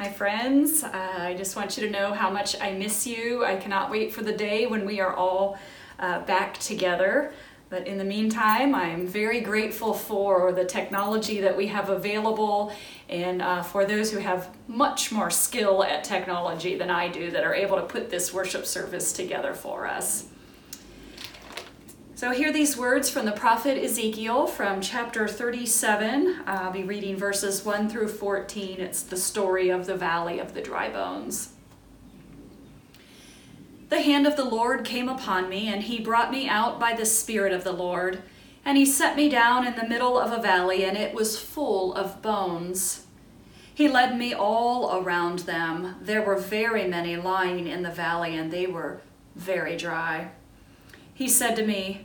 Hi, friends. Uh, I just want you to know how much I miss you. I cannot wait for the day when we are all uh, back together. But in the meantime, I'm very grateful for the technology that we have available and uh, for those who have much more skill at technology than I do that are able to put this worship service together for us. So, hear these words from the prophet Ezekiel from chapter 37. I'll be reading verses 1 through 14. It's the story of the valley of the dry bones. The hand of the Lord came upon me, and he brought me out by the Spirit of the Lord. And he set me down in the middle of a valley, and it was full of bones. He led me all around them. There were very many lying in the valley, and they were very dry. He said to me,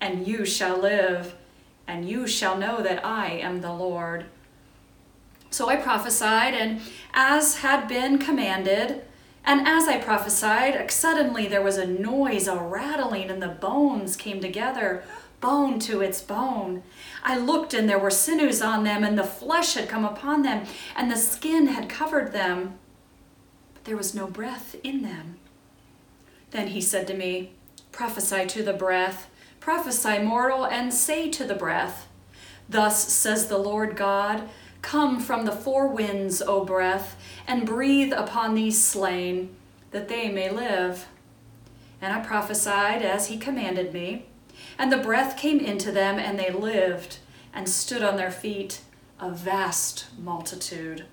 and you shall live, and you shall know that I am the Lord. So I prophesied, and as had been commanded, and as I prophesied, suddenly there was a noise, a rattling, and the bones came together, bone to its bone. I looked, and there were sinews on them, and the flesh had come upon them, and the skin had covered them, but there was no breath in them. Then he said to me, Prophesy to the breath Prophesy, mortal, and say to the breath, Thus says the Lord God, Come from the four winds, O breath, and breathe upon these slain, that they may live. And I prophesied as he commanded me, and the breath came into them, and they lived, and stood on their feet, a vast multitude.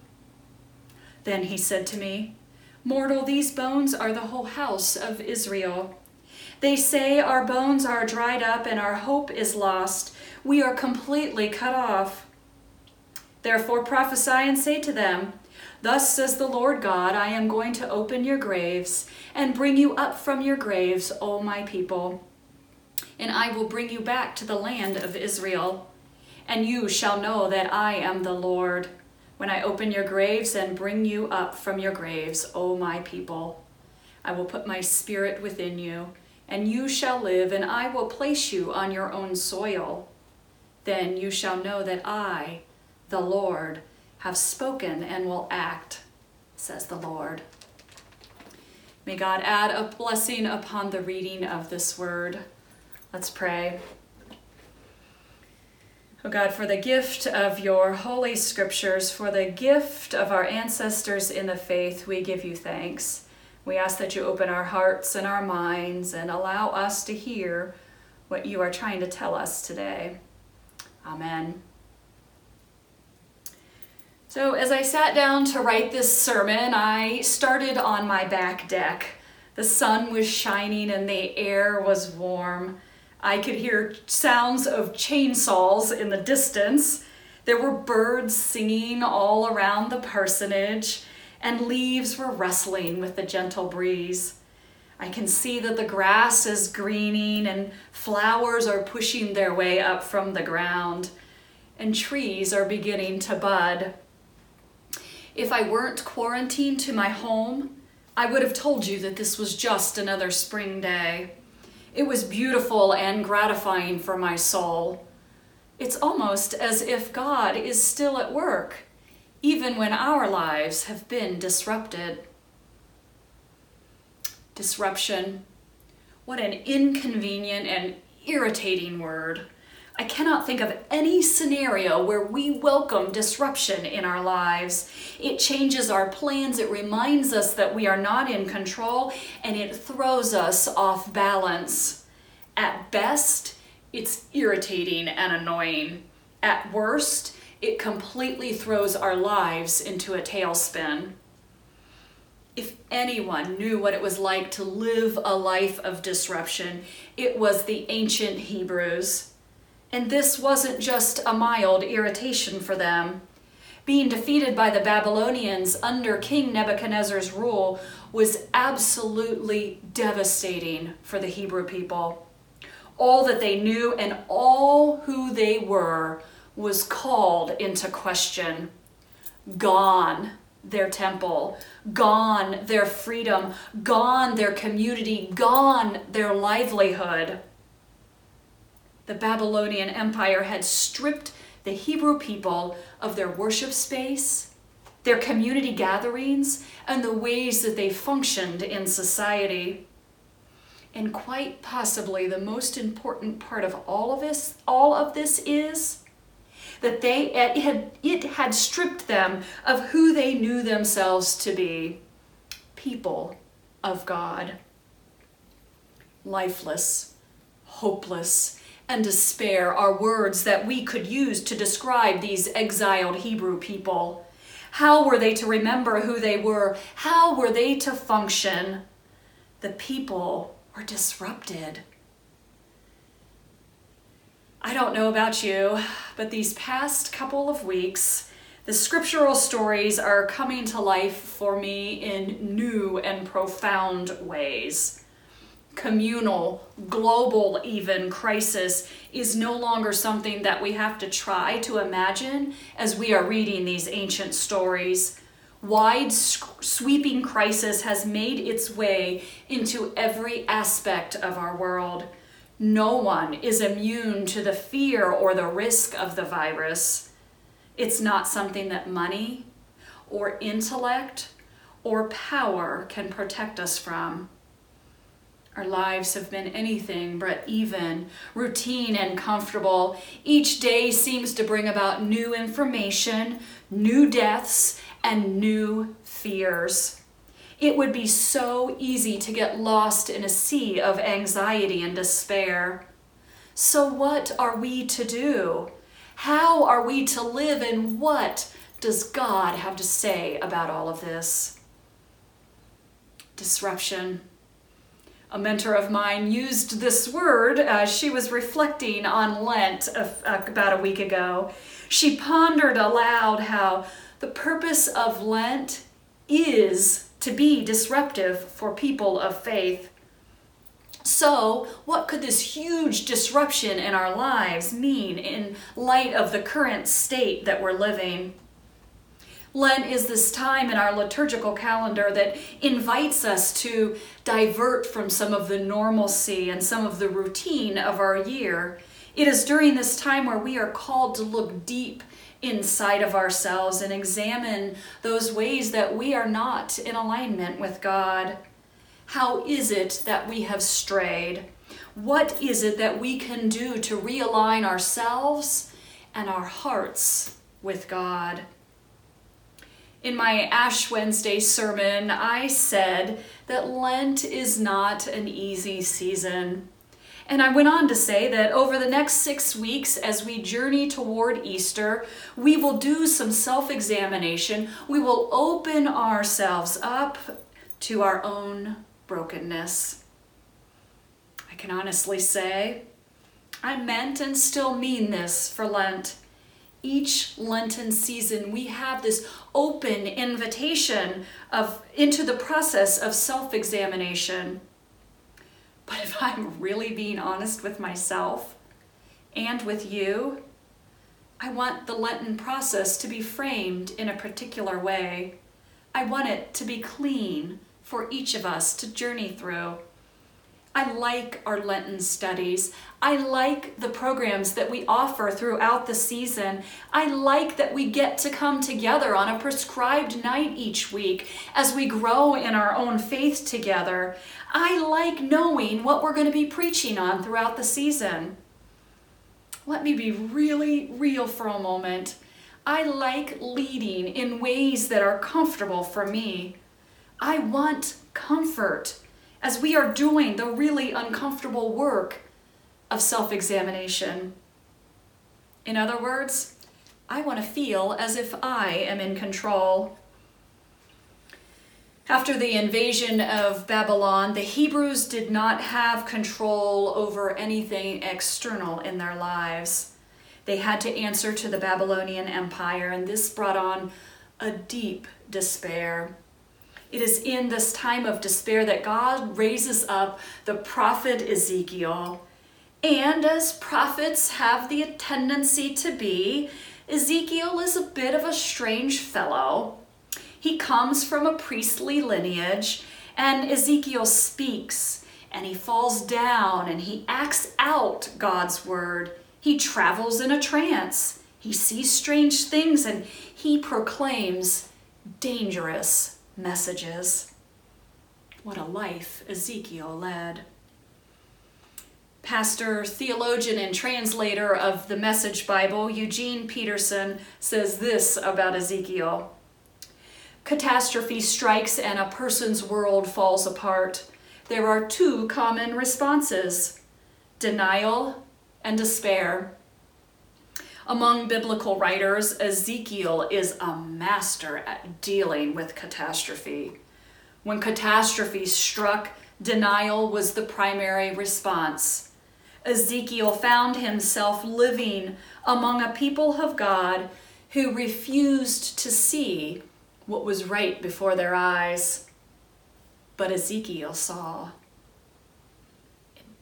Then he said to me, Mortal, these bones are the whole house of Israel. They say, Our bones are dried up and our hope is lost. We are completely cut off. Therefore prophesy and say to them, Thus says the Lord God, I am going to open your graves and bring you up from your graves, O my people. And I will bring you back to the land of Israel. And you shall know that I am the Lord when I open your graves and bring you up from your graves, O my people. I will put my spirit within you and you shall live, and I will place you on your own soil. Then you shall know that I, the Lord, have spoken and will act, says the Lord. May God add a blessing upon the reading of this word. Let's pray. Oh God, for the gift of your holy scriptures, for the gift of our ancestors in the faith, we give you thanks. We ask that you open our hearts and our minds and allow us to hear what you are trying to tell us today. Amen. So, as I sat down to write this sermon, I started on my back deck. The sun was shining and the air was warm. I could hear sounds of chainsaws in the distance. There were birds singing all around the parsonage and leaves were rustling with the gentle breeze. I can see that the grass is greening and flowers are pushing their way up from the ground and trees are beginning to bud. If I weren't quarantined to my home, I would have told you that this was just another spring day. It was beautiful and gratifying for my soul. It's almost as if God is still at work even when our lives have been disrupted. Disruption. What an inconvenient and irritating word. I cannot think of any scenario where we welcome disruption in our lives. It changes our plans, it reminds us that we are not in control, and it throws us off balance. At best, it's irritating and annoying. At worst, it completely throws our lives into a tailspin. If anyone knew what it was like to live a life of disruption, it was the ancient Hebrews. And this wasn't just a mild irritation for them. being defeated by the Babylonians under King Nebuchadnezzar's rule was absolutely devastating for the Hebrew people. All that they knew and all who they were was called into question. Gone their temple, gone their freedom, gone their community, gone their livelihood. The Babylonian Empire had stripped the Hebrew people of their worship space, their community gatherings, and the ways that they functioned in society. And quite possibly the most important part of all of this, all of this is that they it had, it had stripped them of who they knew themselves to be people of God. Lifeless, hopeless, and despair are words that we could use to describe these exiled Hebrew people. How were they to remember who they were? How were they to function? The people were disrupted. I don't know about you, but these past couple of weeks, the scriptural stories are coming to life for me in new and profound ways. Communal, global, even crisis is no longer something that we have to try to imagine as we are reading these ancient stories. Wide sweeping crisis has made its way into every aspect of our world. No one is immune to the fear or the risk of the virus. It's not something that money or intellect or power can protect us from. Our lives have been anything but even, routine, and comfortable. Each day seems to bring about new information, new deaths, and new fears. It would be so easy to get lost in a sea of anxiety and despair. So, what are we to do? How are we to live, and what does God have to say about all of this? Disruption. A mentor of mine used this word as she was reflecting on Lent about a week ago. She pondered aloud how the purpose of Lent is to be disruptive for people of faith. So, what could this huge disruption in our lives mean in light of the current state that we're living? Lent is this time in our liturgical calendar that invites us to divert from some of the normalcy and some of the routine of our year. It is during this time where we are called to look deep inside of ourselves and examine those ways that we are not in alignment with God. How is it that we have strayed? What is it that we can do to realign ourselves and our hearts with God? In my Ash Wednesday sermon, I said that Lent is not an easy season. And I went on to say that over the next six weeks, as we journey toward Easter, we will do some self examination. We will open ourselves up to our own brokenness. I can honestly say, I meant and still mean this for Lent. Each Lenten season, we have this open invitation of, into the process of self examination. But if I'm really being honest with myself and with you, I want the Lenten process to be framed in a particular way. I want it to be clean for each of us to journey through. I like our Lenten studies. I like the programs that we offer throughout the season. I like that we get to come together on a prescribed night each week as we grow in our own faith together. I like knowing what we're going to be preaching on throughout the season. Let me be really real for a moment. I like leading in ways that are comfortable for me. I want comfort as we are doing the really uncomfortable work of self examination. In other words, I want to feel as if I am in control. After the invasion of Babylon, the Hebrews did not have control over anything external in their lives. They had to answer to the Babylonian Empire, and this brought on a deep despair. It is in this time of despair that God raises up the prophet Ezekiel. And as prophets have the tendency to be, Ezekiel is a bit of a strange fellow. He comes from a priestly lineage, and Ezekiel speaks, and he falls down, and he acts out God's word. He travels in a trance. He sees strange things, and he proclaims dangerous messages. What a life Ezekiel led. Pastor, theologian, and translator of the Message Bible, Eugene Peterson, says this about Ezekiel Catastrophe strikes and a person's world falls apart. There are two common responses denial and despair. Among biblical writers, Ezekiel is a master at dealing with catastrophe. When catastrophe struck, denial was the primary response. Ezekiel found himself living among a people of God who refused to see what was right before their eyes. But Ezekiel saw.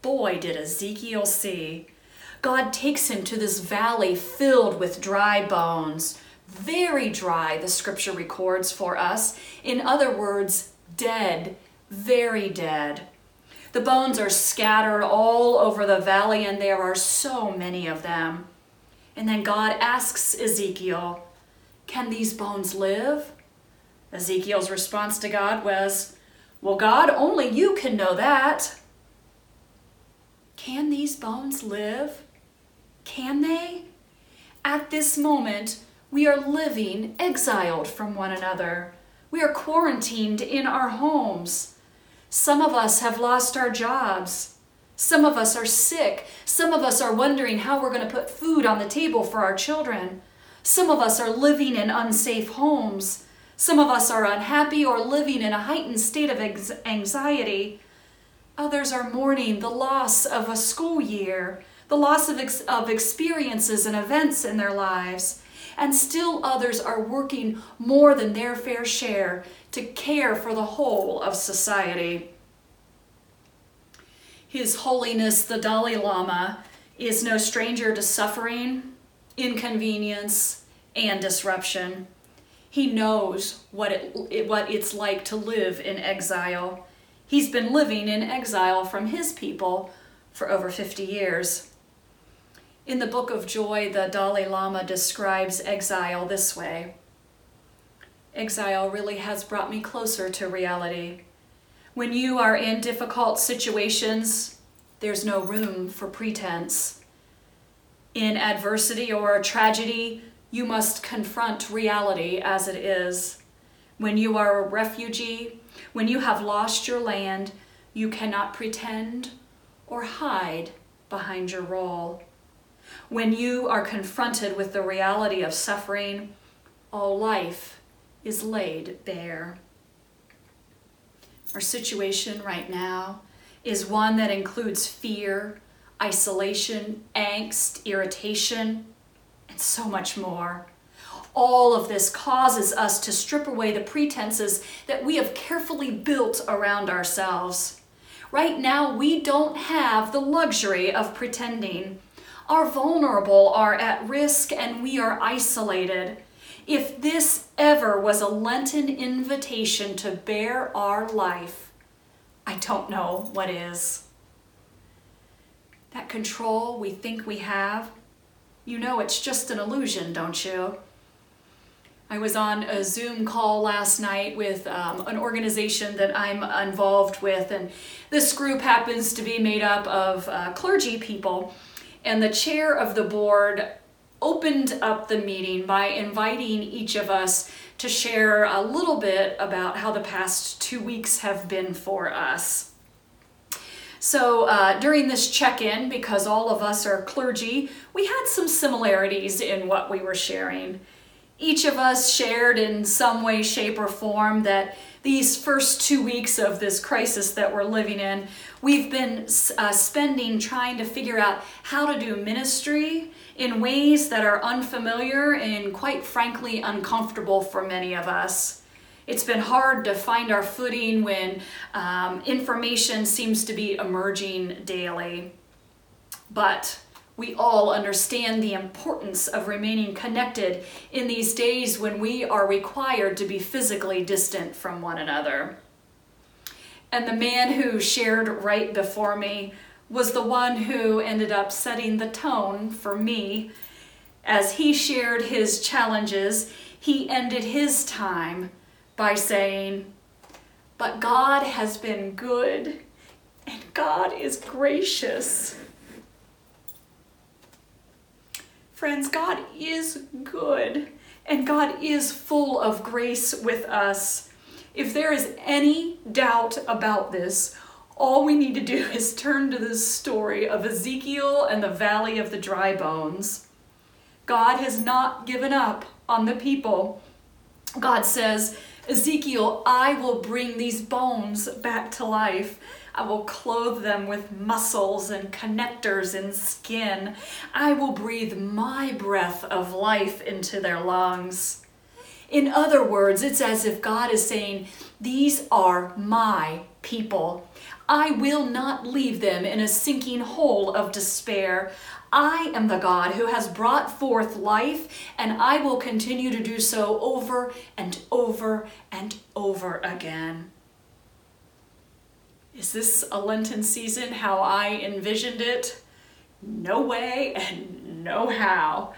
Boy, did Ezekiel see. God takes him to this valley filled with dry bones. Very dry, the scripture records for us. In other words, dead, very dead. The bones are scattered all over the valley, and there are so many of them. And then God asks Ezekiel, Can these bones live? Ezekiel's response to God was, Well, God, only you can know that. Can these bones live? Can they? At this moment, we are living exiled from one another. We are quarantined in our homes. Some of us have lost our jobs. Some of us are sick. Some of us are wondering how we're going to put food on the table for our children. Some of us are living in unsafe homes. Some of us are unhappy or living in a heightened state of anxiety. Others are mourning the loss of a school year, the loss of, ex- of experiences and events in their lives. And still others are working more than their fair share to care for the whole of society. His Holiness the Dalai Lama is no stranger to suffering, inconvenience, and disruption. He knows what, it, what it's like to live in exile. He's been living in exile from his people for over 50 years. In the Book of Joy, the Dalai Lama describes exile this way Exile really has brought me closer to reality. When you are in difficult situations, there's no room for pretense. In adversity or tragedy, you must confront reality as it is. When you are a refugee, when you have lost your land, you cannot pretend or hide behind your role. When you are confronted with the reality of suffering, all life is laid bare. Our situation right now is one that includes fear, isolation, angst, irritation, and so much more. All of this causes us to strip away the pretenses that we have carefully built around ourselves. Right now, we don't have the luxury of pretending. Our vulnerable are at risk and we are isolated. If this ever was a Lenten invitation to bare our life, I don't know what is. That control we think we have, you know it's just an illusion, don't you? I was on a Zoom call last night with um, an organization that I'm involved with, and this group happens to be made up of uh, clergy people. And the chair of the board opened up the meeting by inviting each of us to share a little bit about how the past two weeks have been for us. So, uh, during this check in, because all of us are clergy, we had some similarities in what we were sharing. Each of us shared in some way, shape, or form that these first two weeks of this crisis that we're living in, we've been uh, spending trying to figure out how to do ministry in ways that are unfamiliar and, quite frankly, uncomfortable for many of us. It's been hard to find our footing when um, information seems to be emerging daily. But we all understand the importance of remaining connected in these days when we are required to be physically distant from one another. And the man who shared right before me was the one who ended up setting the tone for me. As he shared his challenges, he ended his time by saying, But God has been good and God is gracious. Friends, God is good and God is full of grace with us. If there is any doubt about this, all we need to do is turn to this story of Ezekiel and the valley of the dry bones. God has not given up on the people. God says, Ezekiel, I will bring these bones back to life. I will clothe them with muscles and connectors and skin. I will breathe my breath of life into their lungs. In other words, it's as if God is saying, These are my people. I will not leave them in a sinking hole of despair. I am the God who has brought forth life, and I will continue to do so over and over and over again. Is this a Lenten season how I envisioned it? No way and no how.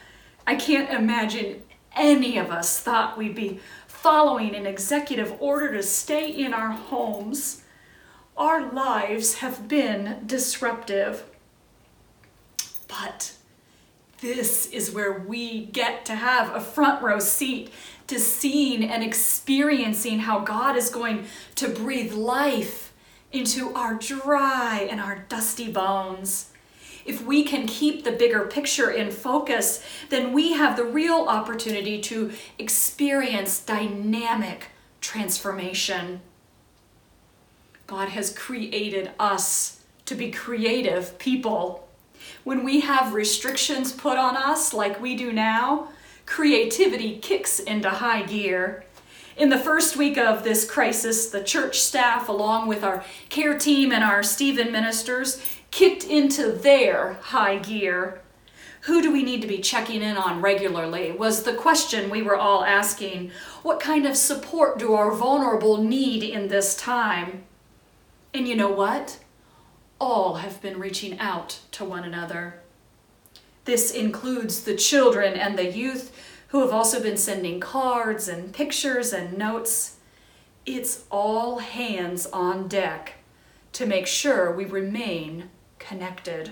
I can't imagine any of us thought we'd be following an executive order to stay in our homes. Our lives have been disruptive. But this is where we get to have a front row seat to seeing and experiencing how God is going to breathe life into our dry and our dusty bones. If we can keep the bigger picture in focus, then we have the real opportunity to experience dynamic transformation. God has created us to be creative people. When we have restrictions put on us like we do now, creativity kicks into high gear. In the first week of this crisis, the church staff, along with our care team and our Stephen ministers, kicked into their high gear. Who do we need to be checking in on regularly? Was the question we were all asking. What kind of support do our vulnerable need in this time? And you know what? All have been reaching out to one another. This includes the children and the youth who have also been sending cards and pictures and notes. It's all hands on deck to make sure we remain connected.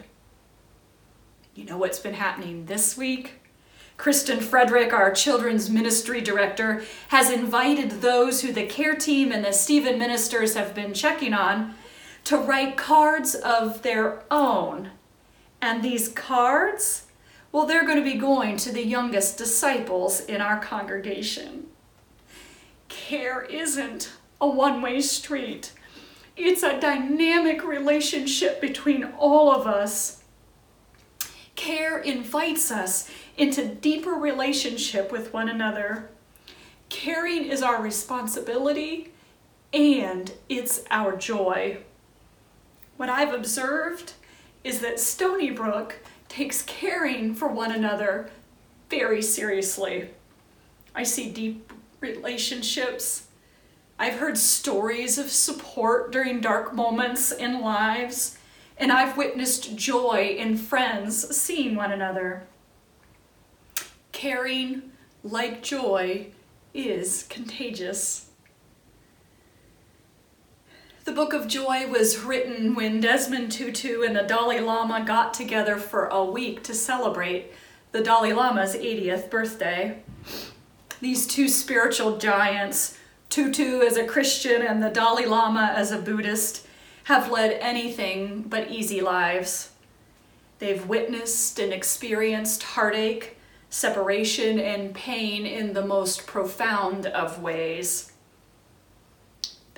You know what's been happening this week? Kristen Frederick, our children's ministry director, has invited those who the care team and the Stephen ministers have been checking on to write cards of their own. And these cards well, they're going to be going to the youngest disciples in our congregation. Care isn't a one way street, it's a dynamic relationship between all of us. Care invites us into deeper relationship with one another. Caring is our responsibility and it's our joy. What I've observed is that Stony Brook takes caring for one another very seriously. I see deep relationships. I've heard stories of support during dark moments in lives, and I've witnessed joy in friends seeing one another. Caring, like joy, is contagious. The Book of Joy was written when Desmond Tutu and the Dalai Lama got together for a week to celebrate the Dalai Lama's 80th birthday. These two spiritual giants, Tutu as a Christian and the Dalai Lama as a Buddhist, have led anything but easy lives. They've witnessed and experienced heartache, separation, and pain in the most profound of ways.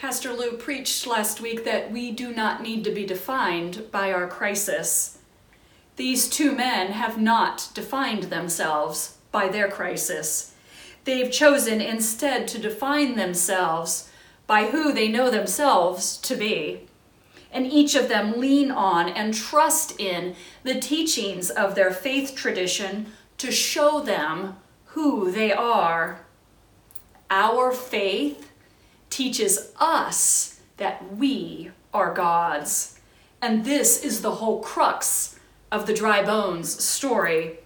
Pastor Lou preached last week that we do not need to be defined by our crisis. These two men have not defined themselves by their crisis. They've chosen instead to define themselves by who they know themselves to be. And each of them lean on and trust in the teachings of their faith tradition to show them who they are. Our faith teaches us that we are God's. And this is the whole crux of the dry bones story.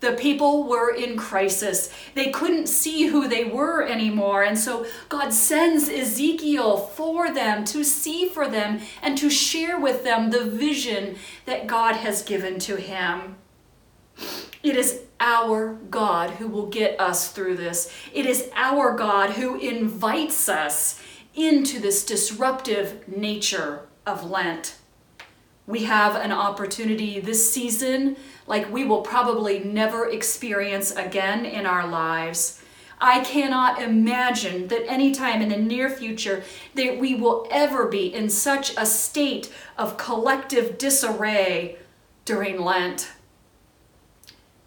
The people were in crisis. They couldn't see who they were anymore. And so God sends Ezekiel for them to see for them and to share with them the vision that God has given to him. It is our God who will get us through this. It is our God who invites us into this disruptive nature of Lent. We have an opportunity this season like we will probably never experience again in our lives. I cannot imagine that any time in the near future that we will ever be in such a state of collective disarray during Lent.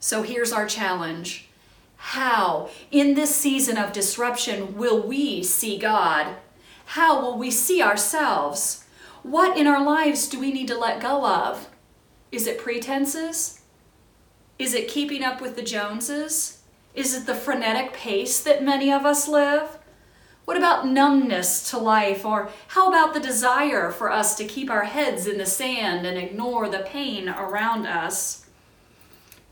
So here's our challenge. How, in this season of disruption, will we see God? How will we see ourselves? What in our lives do we need to let go of? Is it pretenses? Is it keeping up with the Joneses? Is it the frenetic pace that many of us live? What about numbness to life? Or how about the desire for us to keep our heads in the sand and ignore the pain around us?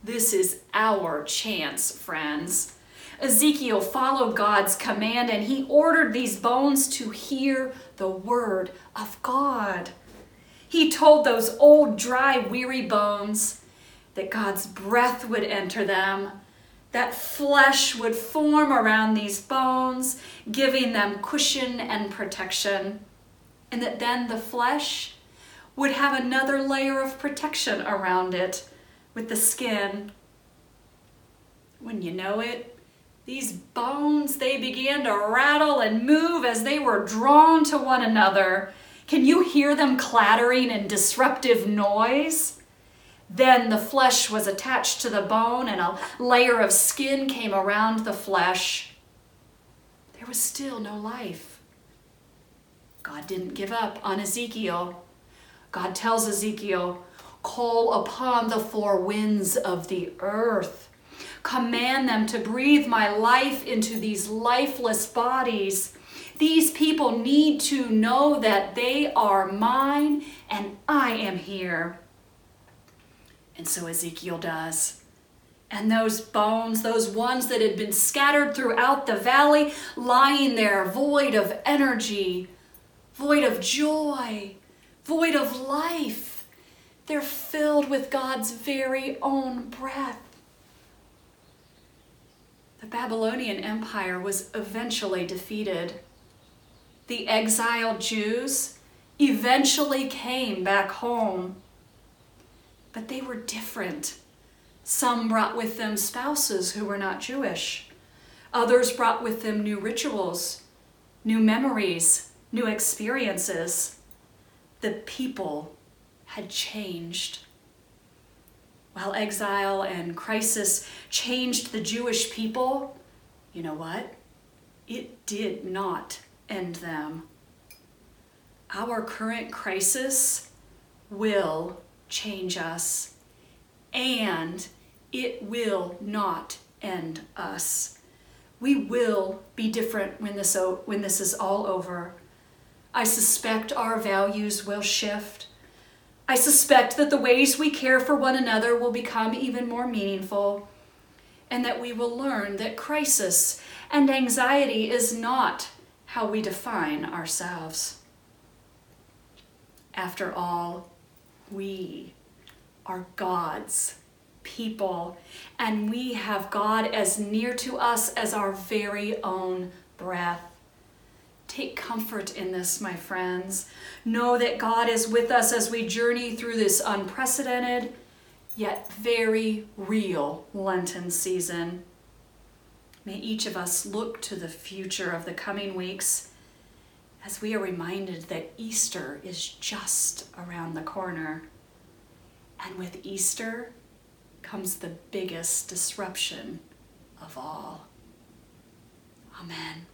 This is our chance, friends. Ezekiel followed God's command and he ordered these bones to hear the word of God. He told those old, dry, weary bones that God's breath would enter them, that flesh would form around these bones, giving them cushion and protection, and that then the flesh would have another layer of protection around it with the skin. When you know it, these bones, they began to rattle and move as they were drawn to one another. Can you hear them clattering in disruptive noise? Then the flesh was attached to the bone, and a layer of skin came around the flesh. There was still no life. God didn't give up on Ezekiel. God tells Ezekiel, Call upon the four winds of the earth command them to breathe my life into these lifeless bodies. These people need to know that they are mine and I am here. And so Ezekiel does. And those bones, those ones that had been scattered throughout the valley, lying there void of energy, void of joy, void of life, they're filled with God's very own breath. The Babylonian Empire was eventually defeated. The exiled Jews eventually came back home. But they were different. Some brought with them spouses who were not Jewish. Others brought with them new rituals, new memories, new experiences. The people had changed. While exile and crisis changed the Jewish people, you know what? It did not end them. Our current crisis will change us, and it will not end us. We will be different when this, when this is all over. I suspect our values will shift. I suspect that the ways we care for one another will become even more meaningful, and that we will learn that crisis and anxiety is not how we define ourselves. After all, we are God's people, and we have God as near to us as our very own breath. Take comfort in this, my friends. Know that God is with us as we journey through this unprecedented, yet very real Lenten season. May each of us look to the future of the coming weeks as we are reminded that Easter is just around the corner. And with Easter comes the biggest disruption of all. Amen.